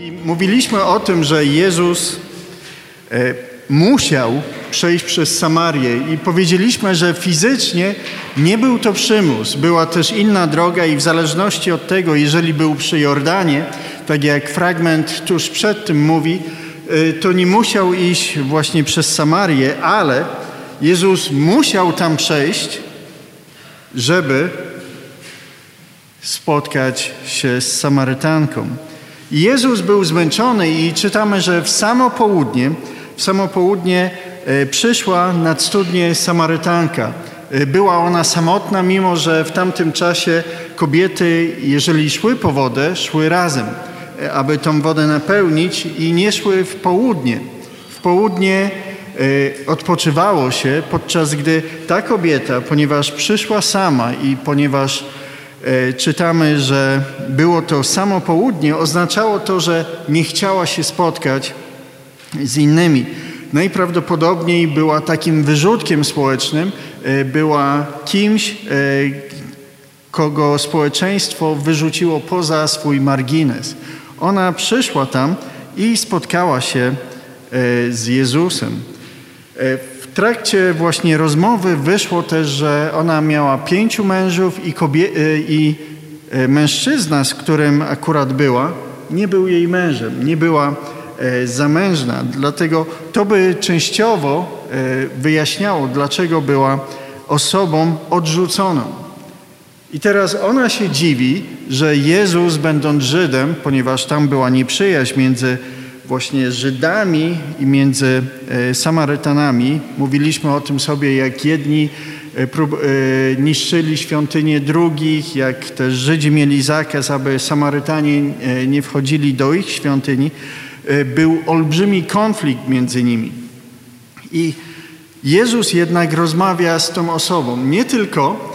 I mówiliśmy o tym, że Jezus e, musiał przejść przez Samarię i powiedzieliśmy, że fizycznie nie był to przymus. Była też inna droga i w zależności od tego, jeżeli był przy Jordanie, tak jak fragment tuż przed tym mówi, e, to nie musiał iść właśnie przez Samarię, ale Jezus musiał tam przejść, żeby spotkać się z Samarytanką. Jezus był zmęczony i czytamy, że w samo południe, w samo południe e, przyszła nad studnię Samarytanka. E, była ona samotna, mimo że w tamtym czasie kobiety, jeżeli szły po wodę, szły razem, e, aby tą wodę napełnić i nie szły w południe. W południe odpoczywało się, podczas gdy ta kobieta, ponieważ przyszła sama i ponieważ czytamy, że było to samo południe, oznaczało to, że nie chciała się spotkać z innymi. Najprawdopodobniej była takim wyrzutkiem społecznym, e, była kimś, e, kogo społeczeństwo wyrzuciło poza swój margines. Ona przyszła tam i spotkała się z Jezusem trakcie właśnie rozmowy wyszło też, że ona miała pięciu mężów i, kobie- y, i y, mężczyzna, z którym akurat była, nie był jej mężem, nie była e, zamężna. Dlatego to by częściowo e, wyjaśniało, dlaczego była osobą odrzuconą. I teraz ona się dziwi, że Jezus, będąc Żydem, ponieważ tam była nieprzyjaźń między właśnie Żydami i między e, Samarytanami. Mówiliśmy o tym sobie, jak jedni e, e, niszczyli świątynię drugich, jak też Żydzi mieli zakaz, aby Samarytanie nie wchodzili do ich świątyni. Był olbrzymi konflikt między nimi. I Jezus jednak rozmawia z tą osobą. Nie tylko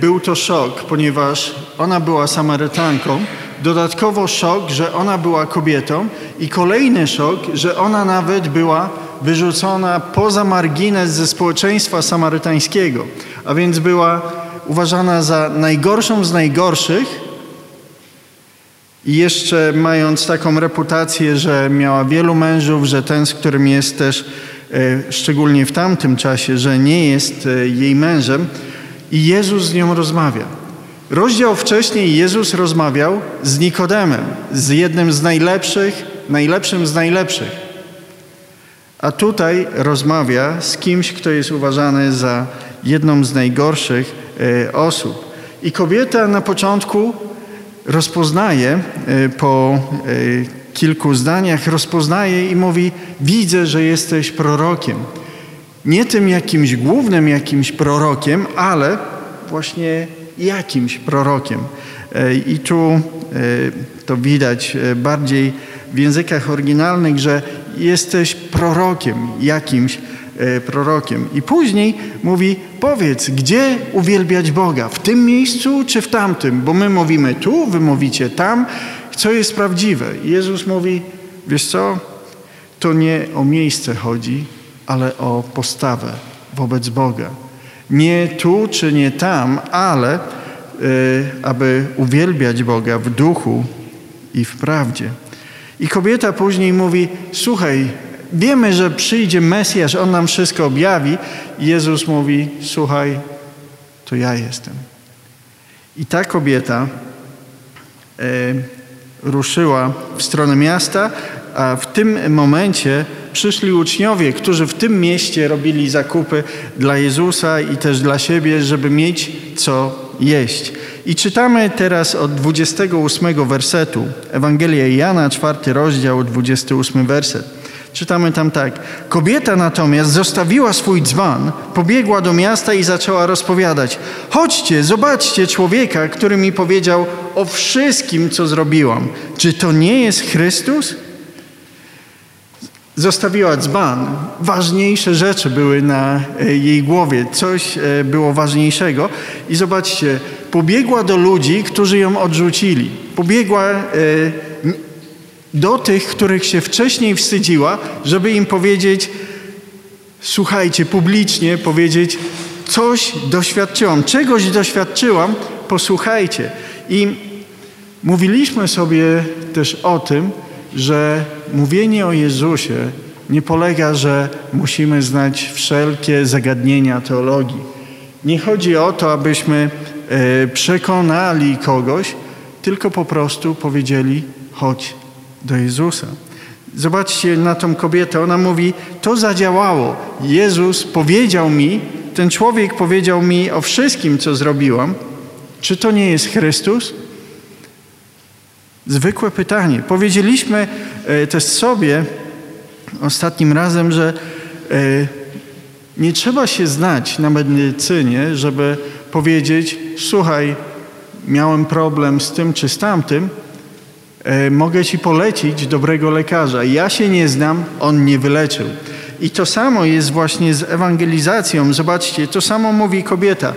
był to szok, ponieważ ona była Samarytanką, Dodatkowo szok, że ona była kobietą i kolejny szok, że ona nawet była wyrzucona poza margines ze społeczeństwa samarytańskiego, a więc była uważana za najgorszą z najgorszych i jeszcze mając taką reputację, że miała wielu mężów, że ten, z którym jest też, e, szczególnie w tamtym czasie, że nie jest e, jej mężem i Jezus z nią rozmawia. Rozdział wcześniej Jezus rozmawiał z Nikodemem, z jednym z najlepszych, najlepszym z najlepszych. A tutaj rozmawia z kimś, kto jest uważany za jedną z najgorszych e, osób. I kobieta na początku rozpoznaje e, po e, kilku zdaniach, rozpoznaje i mówi: Widzę, że jesteś prorokiem. Nie tym jakimś głównym jakimś prorokiem, ale właśnie jakimś prorokiem. E, I tu e, to widać e, bardziej w językach oryginalnych, że jesteś prorokiem, jakimś prorokiem. I później mówi: Powiedz, gdzie uwielbiać Boga? W tym miejscu czy w tamtym? Bo my mówimy tu, wy mówicie tam. Co jest prawdziwe? I Jezus mówi: Wiesz co? To nie o miejsce chodzi, ale o postawę wobec Boga nie tu czy nie tam, ale y, aby uwielbiać Boga w duchu i w prawdzie. I kobieta później mówi: Słuchaj, wiemy, że przyjdzie Mesjasz, on nam wszystko objawi. I Jezus mówi: Słuchaj, to ja jestem. I ta kobieta y, ruszyła w stronę miasta, a w tym momencie przyszli uczniowie, którzy w tym mieście robili zakupy dla Jezusa i też dla siebie, żeby mieć co jeść. I czytamy teraz od 28 wersetu. Ewangelia Jana, czwarty rozdział, 28 werset. Czytamy tam tak. Kobieta natomiast zostawiła swój dzban, pobiegła do miasta i zaczęła rozpowiadać: Chodźcie, zobaczcie człowieka, który mi powiedział o wszystkim, co zrobiłam. Czy to nie jest Chrystus? Zostawiła dzban. Ważniejsze rzeczy były na e, jej głowie, coś e, było ważniejszego. I zobaczcie, pobiegła do ludzi, którzy ją odrzucili. Pobiegła e, do tych, których się wcześniej wstydziła, żeby im powiedzieć, słuchajcie, publicznie powiedzieć, coś doświadczyłam, czegoś doświadczyłam, posłuchajcie. I mówiliśmy sobie też o tym, że mówienie o Jezusie nie polega, że musimy znać wszelkie zagadnienia teologii. Nie chodzi o to, abyśmy e, przekonali kogoś, tylko po prostu powiedzieli: chodź do Jezusa. Zobaczcie na tą kobietę, ona mówi: To zadziałało. Jezus powiedział mi, ten człowiek powiedział mi o wszystkim, co zrobiłam. Czy to nie jest Chrystus? Zwykłe pytanie. Powiedzieliśmy e, też sobie ostatnim razem, że e, nie trzeba się znać na medycynie, żeby powiedzieć: Słuchaj, miałem problem z tym czy z tamtym, e, mogę ci polecić dobrego lekarza. Ja się nie znam, on nie wyleczył. I to samo jest właśnie z ewangelizacją. Zobaczcie, to samo mówi kobieta.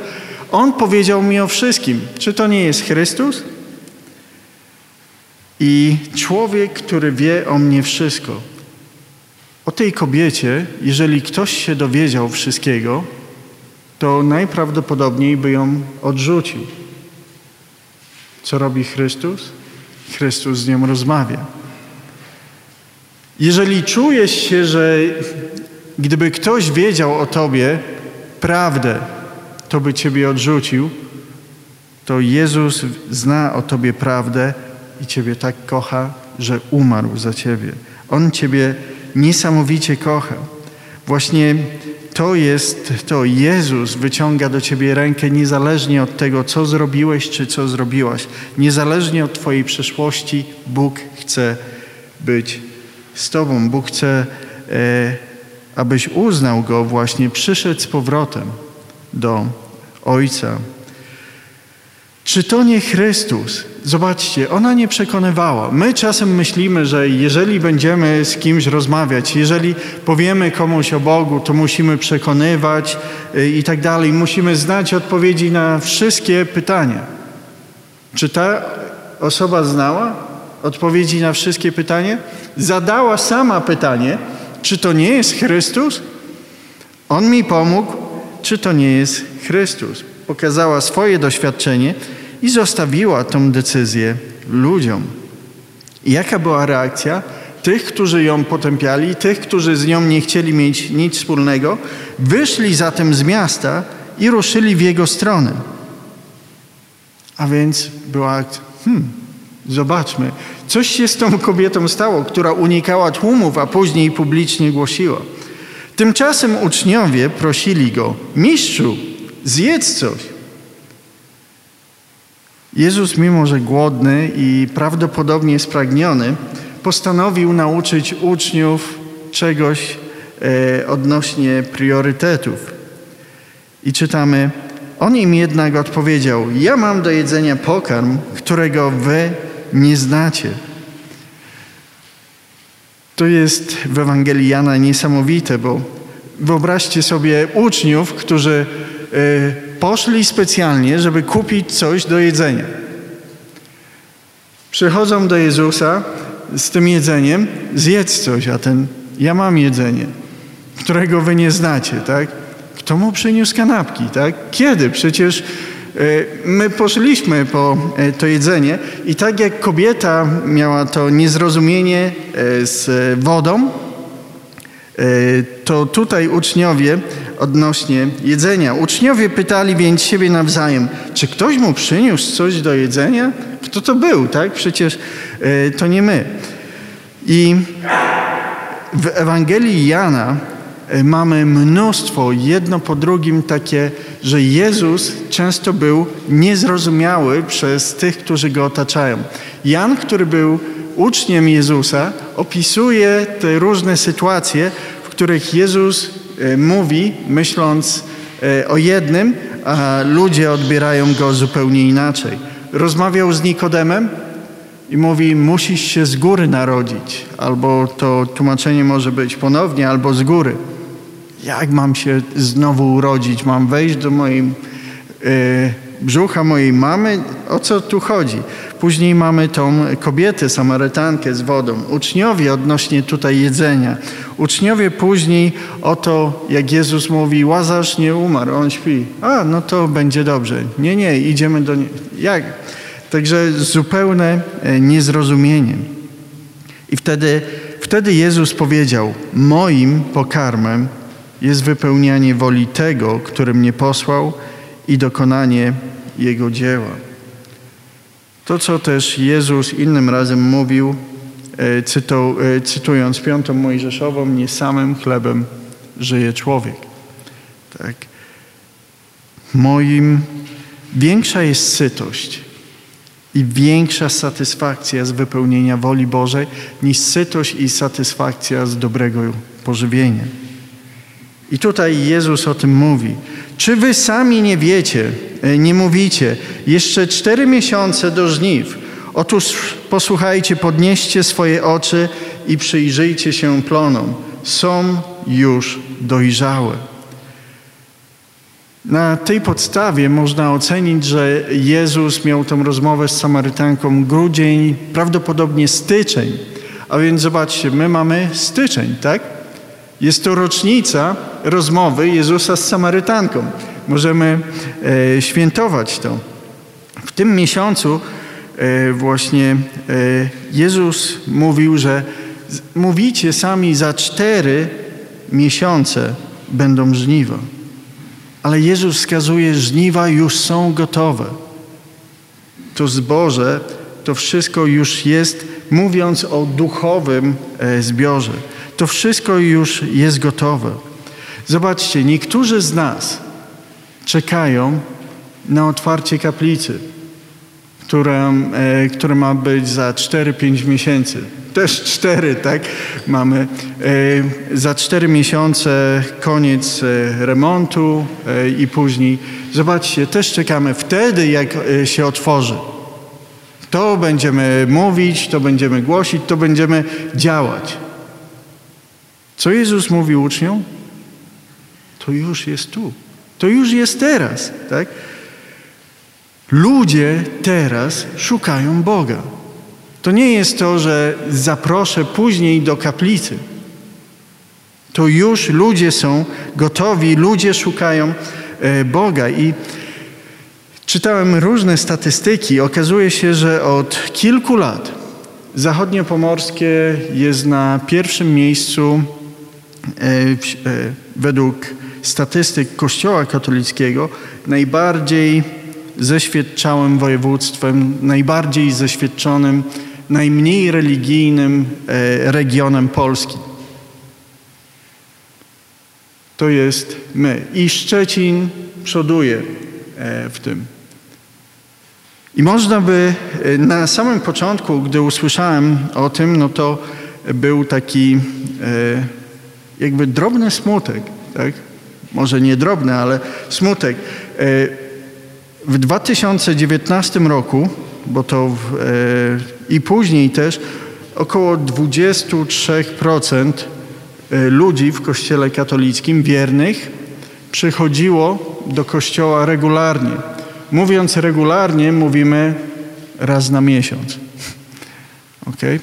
On powiedział mi o wszystkim. Czy to nie jest Chrystus? I człowiek, który wie o mnie wszystko. O tej kobiecie, jeżeli ktoś się dowiedział wszystkiego, to najprawdopodobniej by ją odrzucił. Co robi Chrystus? Chrystus z nią rozmawia. Jeżeli czujesz się, że gdyby ktoś wiedział o tobie prawdę, to by ciebie odrzucił, to Jezus zna o tobie prawdę i ciebie tak kocha, że umarł za ciebie. On ciebie niesamowicie kocha. Właśnie to jest to. Jezus wyciąga do ciebie rękę niezależnie od tego, co zrobiłeś czy co zrobiłaś. Niezależnie od twojej przeszłości, Bóg chce być z tobą. Bóg chce, e, abyś uznał Go właśnie, przyszedł z powrotem do Ojca. Czy to nie Chrystus? Zobaczcie, ona nie przekonywała. My czasem myślimy, że jeżeli będziemy z kimś rozmawiać, jeżeli powiemy komuś o Bogu, to musimy przekonywać y, i tak dalej. Musimy znać odpowiedzi na wszystkie pytania. Czy ta osoba znała odpowiedzi na wszystkie pytania? Zadała sama pytanie, czy to nie jest Chrystus? On mi pomógł, czy to nie jest Chrystus? Pokazała swoje doświadczenie i zostawiła tą decyzję ludziom. I jaka była reakcja? Tych, którzy ją potępiali, tych, którzy z nią nie chcieli mieć nic wspólnego, wyszli zatem z miasta i ruszyli w jego stronę. A więc była, hmm, zobaczmy, coś się z tą kobietą stało, która unikała tłumów, a później publicznie głosiła. Tymczasem uczniowie prosili go, mistrzu, zjedz coś. Jezus, mimo że głodny i prawdopodobnie spragniony, postanowił nauczyć uczniów czegoś e, odnośnie priorytetów. I czytamy, on im jednak odpowiedział: Ja mam do jedzenia pokarm, którego wy nie znacie. To jest w Ewangelii Jana niesamowite, bo wyobraźcie sobie uczniów, którzy e, poszli specjalnie, żeby kupić coś do jedzenia. Przychodzą do Jezusa z tym jedzeniem, zjedz coś, a ten, ja mam jedzenie, którego wy nie znacie, tak? Kto mu przyniósł kanapki, tak? Kiedy? Przecież e, my poszliśmy po e, to jedzenie i tak jak kobieta miała to niezrozumienie e, z wodą, to tutaj uczniowie odnośnie jedzenia. Uczniowie pytali więc siebie nawzajem, czy ktoś mu przyniósł coś do jedzenia? Kto to był, tak? Przecież e, to nie my. I w Ewangelii Jana e, mamy mnóstwo, jedno po drugim takie, że Jezus często był niezrozumiały przez tych, którzy go otaczają. Jan, który był uczniem Jezusa, opisuje te różne sytuacje, w których Jezus mówi, myśląc e, o jednym, a ludzie odbierają go zupełnie inaczej. Rozmawiał z Nikodemem i mówi: Musisz się z góry narodzić, albo to tłumaczenie może być ponownie, albo z góry. Jak mam się znowu urodzić? Mam wejść do mojej e, brzucha mojej mamy? O co tu chodzi? Później mamy tą kobietę, Samarytankę z wodą. Uczniowie odnośnie tutaj jedzenia. Uczniowie później o to, jak Jezus mówi, Łazarz nie umarł, on śpi. A, no to będzie dobrze. Nie, nie, idziemy do niego. Jak? Także zupełne e, niezrozumienie. I wtedy, wtedy Jezus powiedział: Moim pokarmem jest wypełnianie woli tego, który mnie posłał i dokonanie jego dzieła. To, co też Jezus innym razem mówił, e, e, cytując piątą Mojżeszową, nie samym chlebem żyje człowiek. Tak. Moim większa jest sytość i większa satysfakcja z wypełnienia woli Bożej niż sytość i satysfakcja z dobrego pożywienia. I tutaj Jezus o tym mówi. Czy wy sami nie wiecie, e, nie mówicie, jeszcze cztery miesiące do żniw? Otóż posłuchajcie, podnieście swoje oczy i przyjrzyjcie się plonom. Są już dojrzałe. Na tej podstawie można ocenić, że Jezus miał tę rozmowę z Samarytanką grudzień, prawdopodobnie styczeń. A więc zobaczcie, my mamy styczeń, tak? Jest to rocznica rozmowy Jezusa z Samarytanką. Możemy e, świętować to. W tym miesiącu e, właśnie e, Jezus mówił, że mówicie sami za cztery miesiące będą żniwa. Ale Jezus wskazuje, żniwa już są gotowe. To zboże, to wszystko już jest, mówiąc o duchowym zbiorze. To wszystko już jest gotowe. Zobaczcie, niektórzy z nas czekają na otwarcie kaplicy, która, e, ma być za 4-5 miesięcy. Też cztery, tak? Mamy e, za cztery miesiące koniec e, remontu i później. Zobaczcie, też czekamy wtedy, jak się otworzy. To będziemy mówić, to będziemy głosić, to będziemy działać. Co Jezus mówi uczniom? To już jest tu. To już jest teraz, tak? Ludzie teraz szukają Boga. To nie jest to, że zaproszę później do kaplicy. To już ludzie są gotowi, ludzie szukają e, Boga. I czytałem różne statystyki. Okazuje się, że od kilku lat zachodniopomorskie jest na pierwszym miejscu e, e, według statystyk Kościoła katolickiego najbardziej zeświadczałym województwem, najbardziej zeświadczonym, najmniej religijnym e, regionem Polski. To jest my. I Szczecin przoduje e, w tym. I można by e, na samym początku, gdy usłyszałem o tym, no to był taki jakby drobny smutek, tak? Może nie drobny, ale smutek. W 2019 roku, bo to w, e, i później też, około 23% e, ludzi w Kościele katolickim, wiernych, przychodziło do Kościoła regularnie. Mówiąc regularnie, mówimy raz na miesiąc. Okay?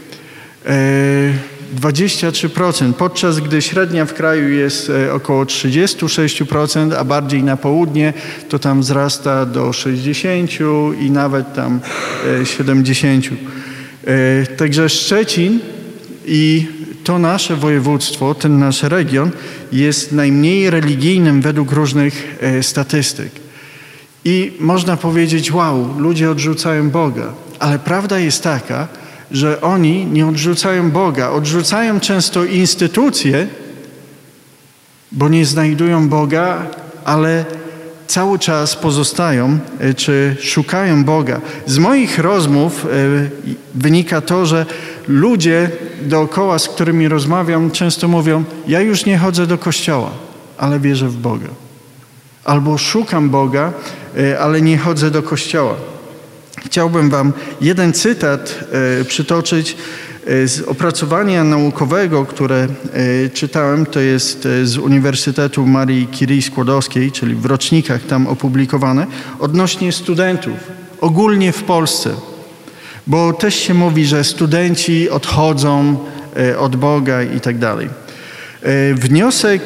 E, 23%, podczas gdy średnia w kraju jest e, około 36%, a bardziej na południe to tam wzrasta do 60% i nawet tam 70%. E, e, także Szczecin i to nasze województwo, ten nasz region jest najmniej religijnym według różnych statystyk. I można powiedzieć, wow, ludzie odrzucają Boga. Ale prawda jest taka, że oni nie odrzucają Boga, odrzucają często instytucje, bo nie znajdują Boga, ale cały czas pozostają e, czy szukają Boga. Z moich rozmów e, wynika to, że ludzie dookoła, z którymi rozmawiam, często mówią: Ja już nie chodzę do kościoła, ale wierzę w Boga. Albo szukam Boga, e, ale nie chodzę do kościoła. Chciałbym Wam jeden cytat e, przytoczyć e, z opracowania naukowego, które e, czytałem. To jest z Uniwersytetu Marii Curie Skłodowskiej, czyli w rocznikach tam opublikowane, odnośnie studentów, ogólnie w Polsce. Bo też się mówi, że studenci odchodzą od Boga i tak dalej. Wniosek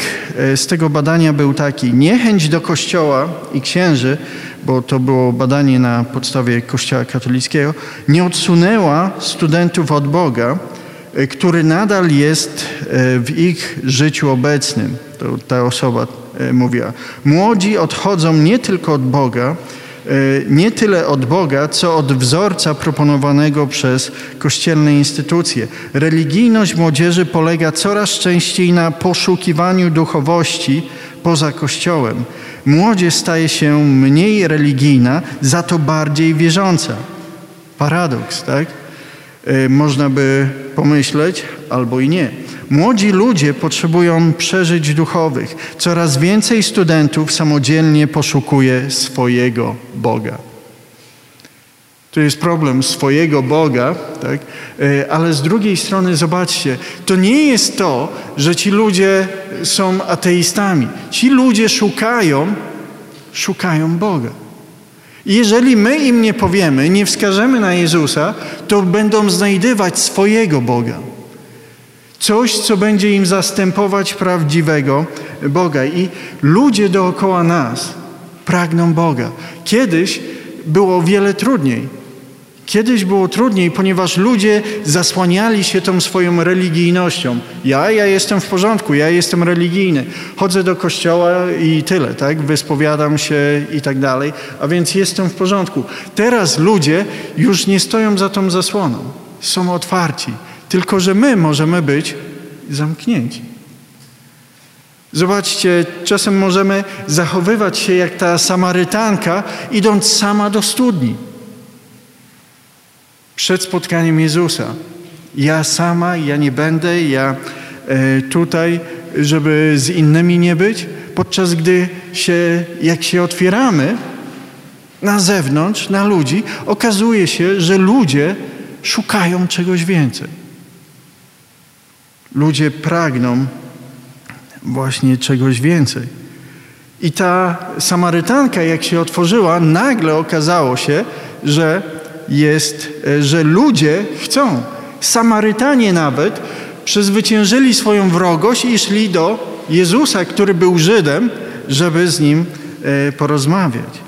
z tego badania był taki: niechęć do Kościoła i księży bo to było badanie na podstawie Kościoła katolickiego, nie odsunęła studentów od Boga, który nadal jest w ich życiu obecnym. To ta osoba mówiła. Młodzi odchodzą nie tylko od Boga, nie tyle od Boga, co od wzorca proponowanego przez kościelne instytucje. Religijność młodzieży polega coraz częściej na poszukiwaniu duchowości poza Kościołem. Młodzież staje się mniej religijna, za to bardziej wierząca. Paradoks, tak? Można by pomyśleć, albo i nie. Młodzi ludzie potrzebują przeżyć duchowych. Coraz więcej studentów samodzielnie poszukuje swojego Boga. To jest problem swojego Boga, tak? E, ale z drugiej strony zobaczcie, to nie jest to, że ci ludzie są ateistami. Ci ludzie szukają, szukają Boga. Jeżeli my im nie powiemy, nie wskażemy na Jezusa, to będą znajdywać swojego Boga. Coś, co będzie im zastępować prawdziwego Boga. I ludzie dookoła nas pragną Boga. Kiedyś było wiele trudniej. Kiedyś było trudniej, ponieważ ludzie zasłaniali się tą swoją religijnością. Ja, ja jestem w porządku, ja jestem religijny. Chodzę do kościoła i tyle, tak? Wyspowiadam się i tak dalej, a więc jestem w porządku. Teraz ludzie już nie stoją za tą zasłoną. Są otwarci. Tylko, że my możemy być zamknięci. Zobaczcie, czasem możemy zachowywać się jak ta Samarytanka, idąc sama do studni. Przed spotkaniem Jezusa. Ja sama, ja nie będę, ja e, tutaj, żeby z innymi nie być, podczas gdy się, jak się otwieramy na zewnątrz, na ludzi, okazuje się, że ludzie szukają czegoś więcej. Ludzie pragną właśnie czegoś więcej. I ta Samarytanka, jak się otworzyła, nagle okazało się, że jest, że ludzie chcą. Samarytanie nawet przezwyciężyli swoją wrogość i szli do Jezusa, który był Żydem, żeby z nim e, porozmawiać.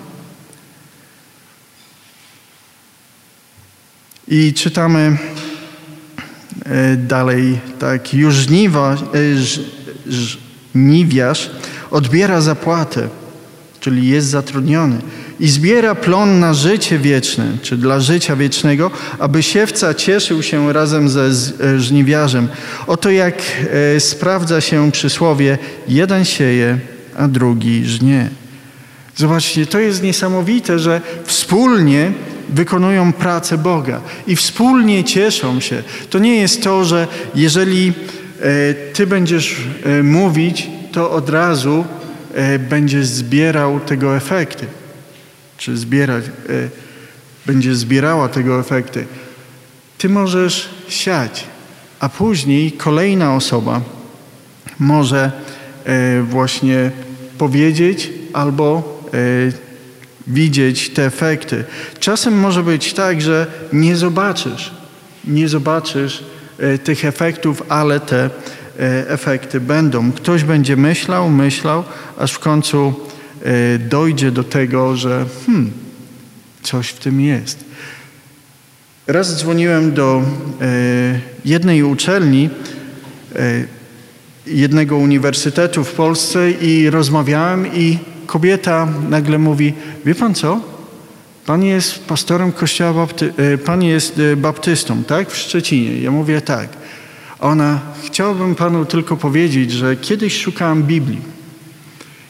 I czytamy E, dalej, tak, już żniwa, e, żniwiarz odbiera zapłatę, czyli jest zatrudniony i zbiera plon na życie wieczne, czy dla życia wiecznego, aby siewca cieszył się razem ze e, żniwiarzem. Oto jak sprawdza się przysłowie, jeden sieje, a drugi żnie. Zobaczcie, to jest niesamowite, że wspólnie wykonują pracę Boga i wspólnie cieszą się. To nie jest to, że jeżeli e, Ty będziesz e, mówić, to od razu e, będziesz zbierał tego efekty. Czy zbierać, będziesz zbierała tego efekty. Ty możesz siać, a później kolejna osoba może właśnie powiedzieć albo widzieć te efekty. Czasem może być tak, że nie zobaczysz, nie zobaczysz e, tych efektów, ale te e, efekty będą. Ktoś będzie myślał, myślał, aż w końcu e, dojdzie do tego, że hmm, coś w tym jest. Raz dzwoniłem do jednej uczelni, jednego uniwersytetu w Polsce i rozmawiałem i kobieta nagle mówi, wie pan co? Pan jest pastorem kościoła, bapty e, pan jest e, baptystą, tak? W Szczecinie. Ja mówię tak. Ona, chciałbym panu tylko powiedzieć, że kiedyś szukałam Biblii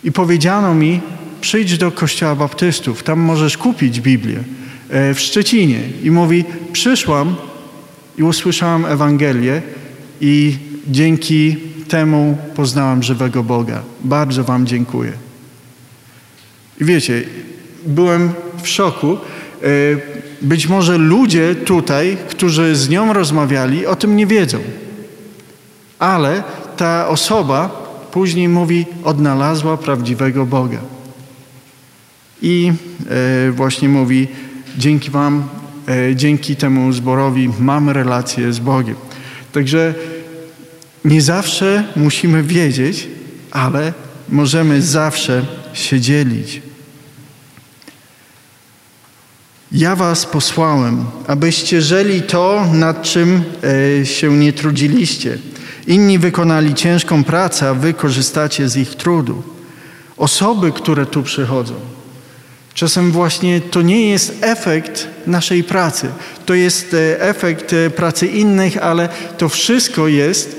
i powiedziano mi, przyjdź do kościoła baptystów, tam możesz kupić Biblię e, w Szczecinie. I mówi, przyszłam i usłyszałam Ewangelię i dzięki temu poznałam żywego Boga. Bardzo wam dziękuję. I wiecie, byłem w szoku. E, być może ludzie tutaj, którzy z nią rozmawiali, o tym nie wiedzą. Ale ta osoba później mówi, odnalazła prawdziwego Boga. I e, właśnie mówi, dzięki Wam, e, dzięki temu zborowi mam relację z Bogiem. Także nie zawsze musimy wiedzieć, ale możemy zawsze się dzielić. Ja was posłałem, abyście żeli to, nad czym e, się nie trudziliście. Inni wykonali ciężką pracę, a wy korzystacie z ich trudu. Osoby, które tu przychodzą, czasem właśnie to nie jest efekt naszej pracy. To jest e, efekt e, pracy innych, ale to wszystko jest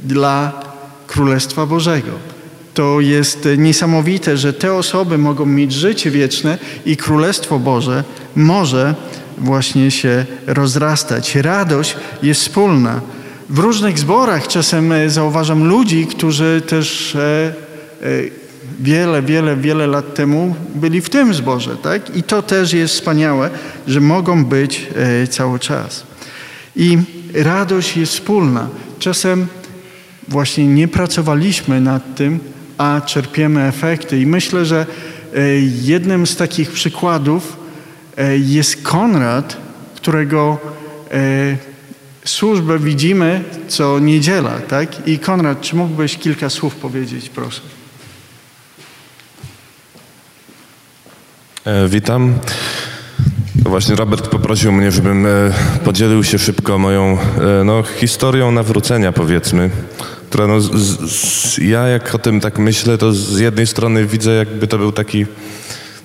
dla Królestwa Bożego. To jest niesamowite, że te osoby mogą mieć życie wieczne i Królestwo Boże może właśnie się rozrastać. Radość jest wspólna. W różnych zborach czasem e, zauważam ludzi, którzy też e, e, wiele, wiele, wiele lat temu byli w tym zborze, tak? I to też jest wspaniałe, że mogą być cały czas. I radość jest wspólna. Czasem właśnie nie pracowaliśmy nad tym, a czerpiemy efekty. I myślę, że jednym z takich przykładów jest Konrad, którego służbę widzimy co niedziela, tak? I Konrad, czy mógłbyś kilka słów powiedzieć, proszę? E, witam. To właśnie Robert poprosił mnie, żebym e, podzielił się szybko moją e, no, historią nawrócenia, powiedzmy. Która no, z, z, ja jak o tym tak myślę, to z jednej strony widzę, jakby to był taki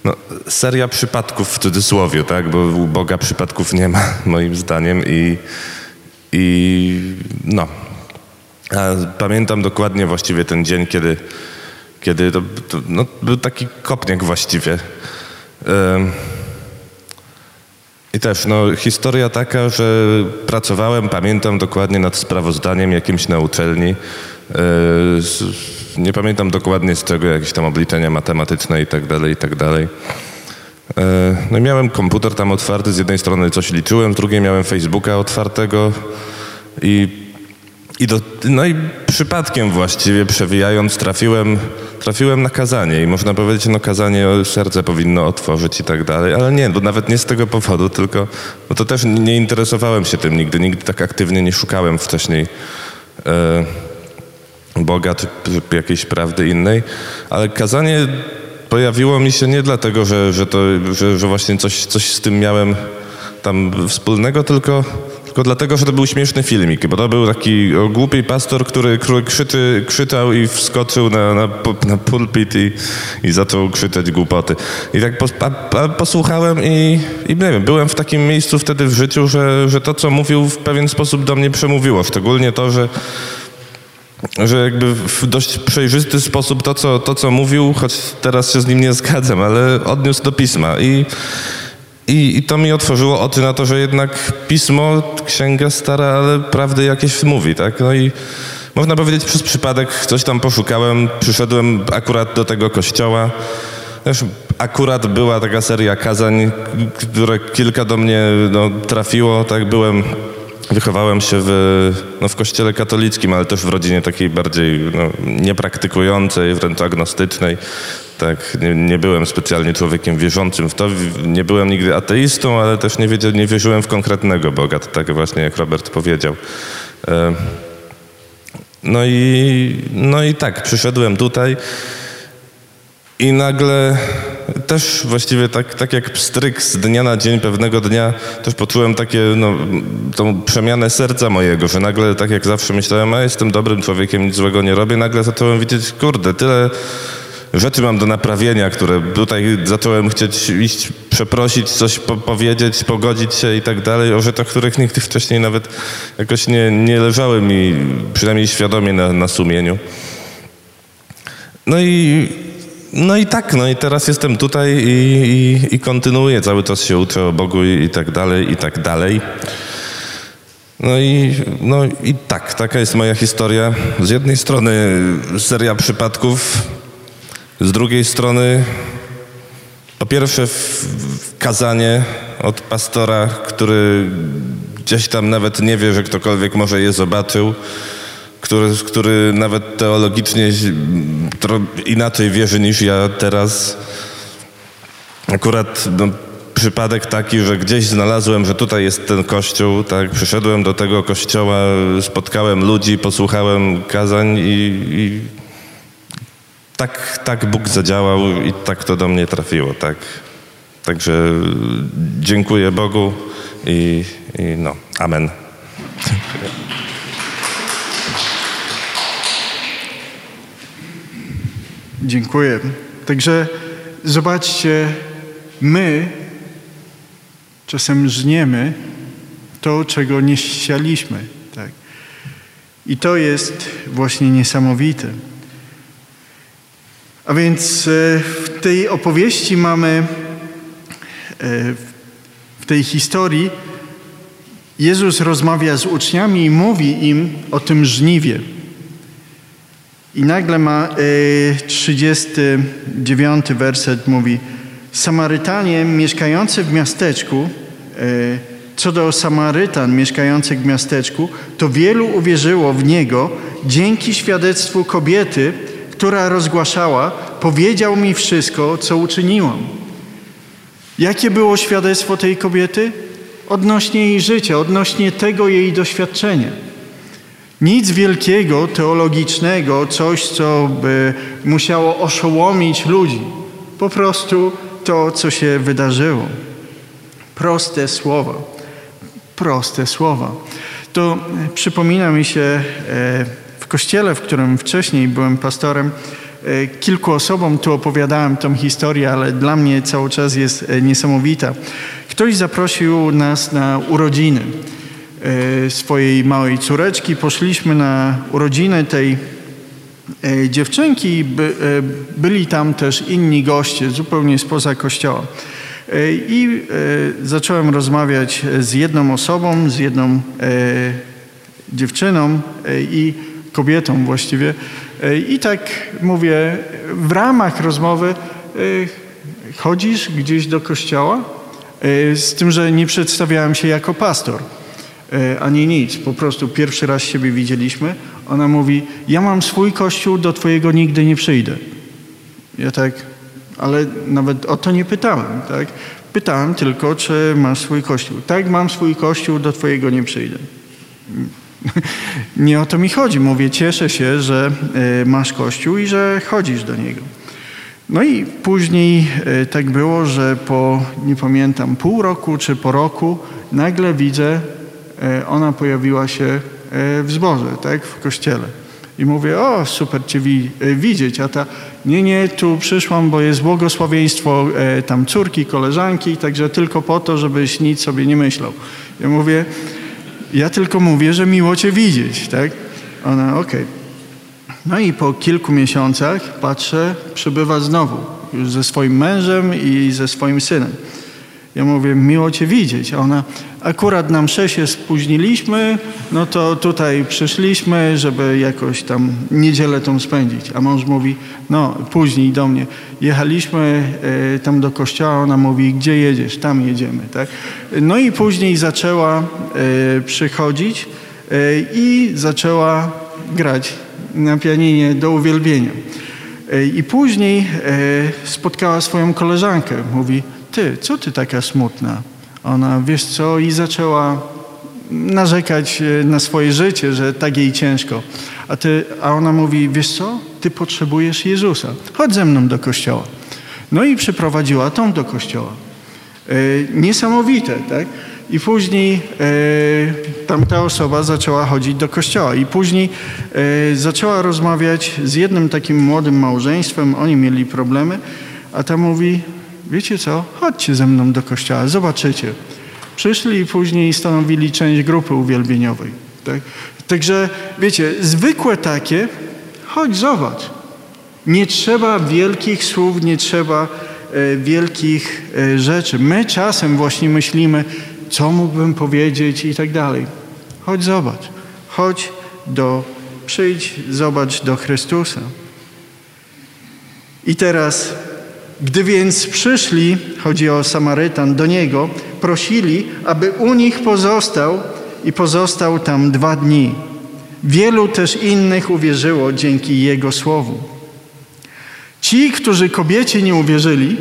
no, seria przypadków w cudzysłowie, tak? Bo u Boga przypadków nie ma, moim zdaniem. I i no, pamiętam dokładnie właściwie ten dzień, kiedy, kiedy to, to no, był taki kopniak właściwie. I też no, historia taka, że pracowałem, pamiętam dokładnie nad sprawozdaniem jakimś na uczelni. Nie pamiętam dokładnie z czego, jakieś tam obliczenia matematyczne i tak dalej, i tak dalej. E, no miałem komputer tam otwarty, z jednej strony coś liczyłem, z drugiej miałem Facebooka otwartego i, i do, no i przypadkiem właściwie przewijając trafiłem, trafiłem na kazanie i można powiedzieć, no kazanie serce powinno otworzyć i tak dalej, ale nie, bo nawet nie z tego powodu, tylko no to też nie interesowałem się tym nigdy, nigdy tak aktywnie nie szukałem wcześniej e, Boga czy, czy jakiejś prawdy innej, ale kazanie pojawiło mi się nie dlatego, że, że, to, że, że właśnie coś, coś z tym miałem tam wspólnego, tylko, tylko dlatego, że to był śmieszny filmik, bo to był taki głupi pastor, który, który krzyczy, krzyczał i wskoczył na, na, na pulpit i, i zaczął krzyczeć głupoty. I tak pos, a, a posłuchałem i, i nie wiem, byłem w takim miejscu wtedy w życiu, że, że to, co mówił w pewien sposób do mnie przemówiło. Szczególnie to, że że jakby w dość przejrzysty sposób to co, to, co mówił, choć teraz się z nim nie zgadzam, ale odniósł do pisma. I, i, I to mi otworzyło oczy na to, że jednak pismo, księga stara, ale prawdy jakieś mówi, tak? No i można powiedzieć przez przypadek coś tam poszukałem, przyszedłem akurat do tego kościoła. Też akurat była taka seria kazań, które kilka do mnie no, trafiło, tak byłem Wychowałem się w, no, w kościele katolickim, ale też w rodzinie takiej bardziej no, niepraktykującej, wręcz agnostycznej. Tak, nie, nie, byłem specjalnie człowiekiem wierzącym w to. Nie byłem nigdy ateistą, ale też nie, wiedział, nie wierzyłem w konkretnego Boga. To tak właśnie jak Robert powiedział. E, no i, no i tak, przyszedłem tutaj i nagle też właściwie tak, tak jak pstryk z dnia na dzień, pewnego dnia też poczułem takie, no, tą przemianę serca mojego, że nagle tak jak zawsze myślałem, a jestem dobrym człowiekiem, nic złego nie robię, nagle zacząłem widzieć, kurde, tyle rzeczy mam do naprawienia, które tutaj zacząłem chcieć iść, przeprosić, coś po powiedzieć, pogodzić się i tak dalej, o rzeczach, których nigdy wcześniej nawet jakoś nie, nie leżały mi, przynajmniej świadomie na, na sumieniu. No i no i tak, no i teraz jestem tutaj i, i, i kontynuuję, cały czas się uczę o Bogu i, i tak dalej, i tak dalej. No i, no i tak, taka jest moja historia. Z jednej strony seria przypadków, z drugiej strony po pierwsze kazanie od pastora, który gdzieś tam nawet nie wie, że ktokolwiek może je zobaczył który, który nawet teologicznie inaczej wierzy niż ja teraz. Akurat no, przypadek taki, że gdzieś znalazłem, że tutaj jest ten kościół, tak, przyszedłem do tego kościoła, spotkałem ludzi, posłuchałem kazań i, i tak, tak Bóg zadziałał i tak to do mnie trafiło, tak. Także dziękuję Bogu i, i no, amen. Dziękuję. Także zobaczcie, my czasem żniemy to, czego nie sialiśmy. Tak? I to jest właśnie niesamowite. A więc e, w tej opowieści mamy, e, w tej historii, Jezus rozmawia z uczniami i mówi im o tym żniwie. I nagle ma 39 e, werset mówi: Samarytanie mieszkający w miasteczku, co do Samarytan mieszkających w miasteczku, to wielu uwierzyło w niego dzięki świadectwu kobiety, która rozgłaszała, powiedział mi wszystko, co uczyniłam. Jakie było świadectwo tej kobiety? Odnośnie jej życia, odnośnie tego jej doświadczenia. Nic wielkiego, teologicznego, coś, co by musiało oszołomić ludzi. Po prostu to, co się wydarzyło. Proste słowa. Proste słowa. To przypomina mi się e, kościele, w którym wcześniej byłem pastorem, e, kilku osobom tu opowiadałem tą historię, ale dla mnie cały czas jest e, niesamowita. Ktoś zaprosił nas na urodziny e, swojej małej córeczki. Poszliśmy na urodziny tej dziewczynki. Byli tam też inni goście, zupełnie spoza kościoła. I zacząłem rozmawiać z jedną osobą, z jedną dziewczyną i kobietą właściwie. E, I tak mówię, w ramach rozmowy e, chodzisz gdzieś do kościoła? E, z tym, że nie przedstawiałem się jako pastor, ani nic. Po prostu pierwszy raz siebie widzieliśmy. Ona mówi, ja mam swój kościół, do twojego nigdy nie przyjdę. Ja tak, ale nawet o to nie pytałem, tak? Pytałem tylko, czy masz swój kościół. Tak, mam swój kościół, do twojego nie przyjdę. Nie o to mi chodzi. Mówię, cieszę się, że e, masz Kościół i że chodzisz do niego. No i później e, tak było, że po, nie pamiętam, pół roku czy po roku nagle widzę, e, ona pojawiła się w zborze, tak, w kościele. I mówię, o, super Cię widzieć, a ta, nie, nie, tu przyszłam, bo jest błogosławieństwo tam córki, koleżanki, także tylko po to, żebyś nic sobie nie myślał. Ja mówię, ja tylko mówię, że miło Cię widzieć, tak? Ona, okej. Okay. No i po kilku miesiącach patrzę, przybywa znowu, już ze swoim mężem i ze swoim synem. Ja mówię, miło Cię widzieć. A ona, akurat nam mszę się spóźniliśmy, no to tutaj przyszliśmy, żeby jakoś tam niedzielę tą spędzić. A mąż mówi, no później do mnie, jechaliśmy e, tam do kościoła, ona mówi, gdzie jedziesz? Tam jedziemy, tak? No i później zaczęła e, przychodzić e, i zaczęła grać na pianinie do uwielbienia. I później spotkała swoją koleżankę. Mówi, ty, co ty taka smutna? Ona, wiesz co, i zaczęła narzekać e, na swoje życie, że tak jej ciężko. A, ty, a ona mówi, wiesz co, ty potrzebujesz Jezusa. Chodź ze mną do kościoła. No i przyprowadziła tą do kościoła. E, niesamowite, tak? I później e, tamta osoba zaczęła chodzić do kościoła. I później zaczęła rozmawiać z jednym takim młodym małżeństwem. Oni mieli problemy. A ta mówi, wiecie co, chodźcie ze mną do kościoła, zobaczycie. Przyszli i później stanowili część grupy uwielbieniowej. Tak? Także, wiecie, zwykłe takie, chodź zobacz. Nie trzeba wielkich słów, nie trzeba e, wielkich e, rzeczy. My czasem właśnie myślimy, co mógłbym powiedzieć i tak dalej. Chodź zobacz. Chodź do, przyjdź, zobacz do Chrystusa. I teraz gdy więc przyszli, chodzi o Samarytan, do niego, prosili, aby u nich pozostał i pozostał tam dwa dni. Wielu też innych uwierzyło dzięki jego słowu. Ci, którzy kobiecie nie uwierzyli,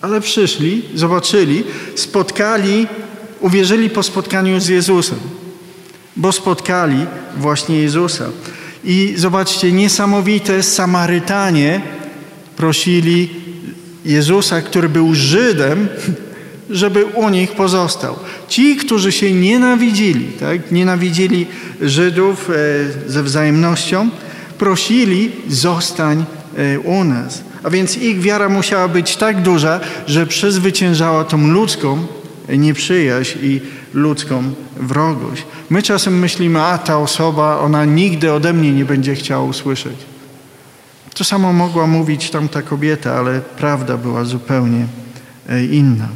ale przyszli, zobaczyli, spotkali, uwierzyli po spotkaniu z Jezusem, bo spotkali właśnie Jezusa. I zobaczcie, niesamowite Samarytanie prosili Jezusa, który był Żydem, żeby u nich pozostał. Ci, którzy się nienawidzili, tak? nienawidzili Żydów e, ze wzajemnością, prosili, zostań e, u nas. A więc ich wiara musiała być tak duża, że przezwyciężała tą ludzką nieprzyjaźń i ludzką wrogość. My czasem myślimy, a ta osoba, ona nigdy ode mnie nie będzie chciała usłyszeć. To samo mogła mówić tamta kobieta, ale prawda była zupełnie e, inna.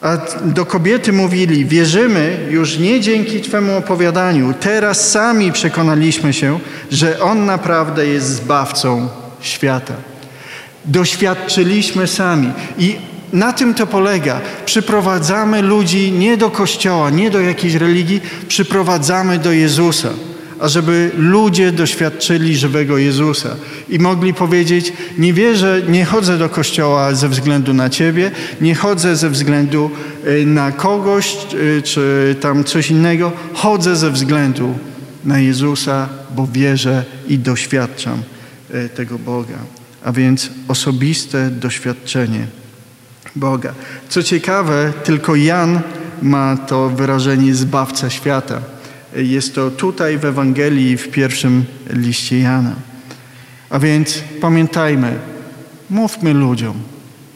A do kobiety mówili: Wierzymy już nie dzięki Twemu opowiadaniu, teraz sami przekonaliśmy się, że On naprawdę jest zbawcą świata. Doświadczyliśmy sami i na tym to polega. Przyprowadzamy ludzi nie do kościoła, nie do jakiejś religii, przyprowadzamy do Jezusa, ażeby ludzie doświadczyli żywego Jezusa i mogli powiedzieć: Nie wierzę, nie chodzę do kościoła ze względu na Ciebie, nie chodzę ze względu y, na kogoś y, czy tam coś innego, chodzę ze względu na Jezusa, bo wierzę i doświadczam y, tego Boga. A więc osobiste doświadczenie. Boga. Co ciekawe, tylko Jan ma to wyrażenie zbawca świata. Jest to tutaj w Ewangelii, w pierwszym liście Jana. A więc pamiętajmy, mówmy ludziom,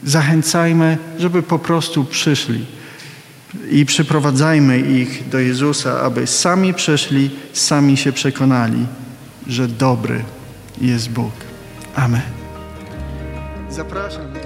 zachęcajmy, żeby po prostu przyszli i przyprowadzajmy ich do Jezusa, aby sami przeszli, sami się przekonali, że dobry jest Bóg. Amen. Zapraszam.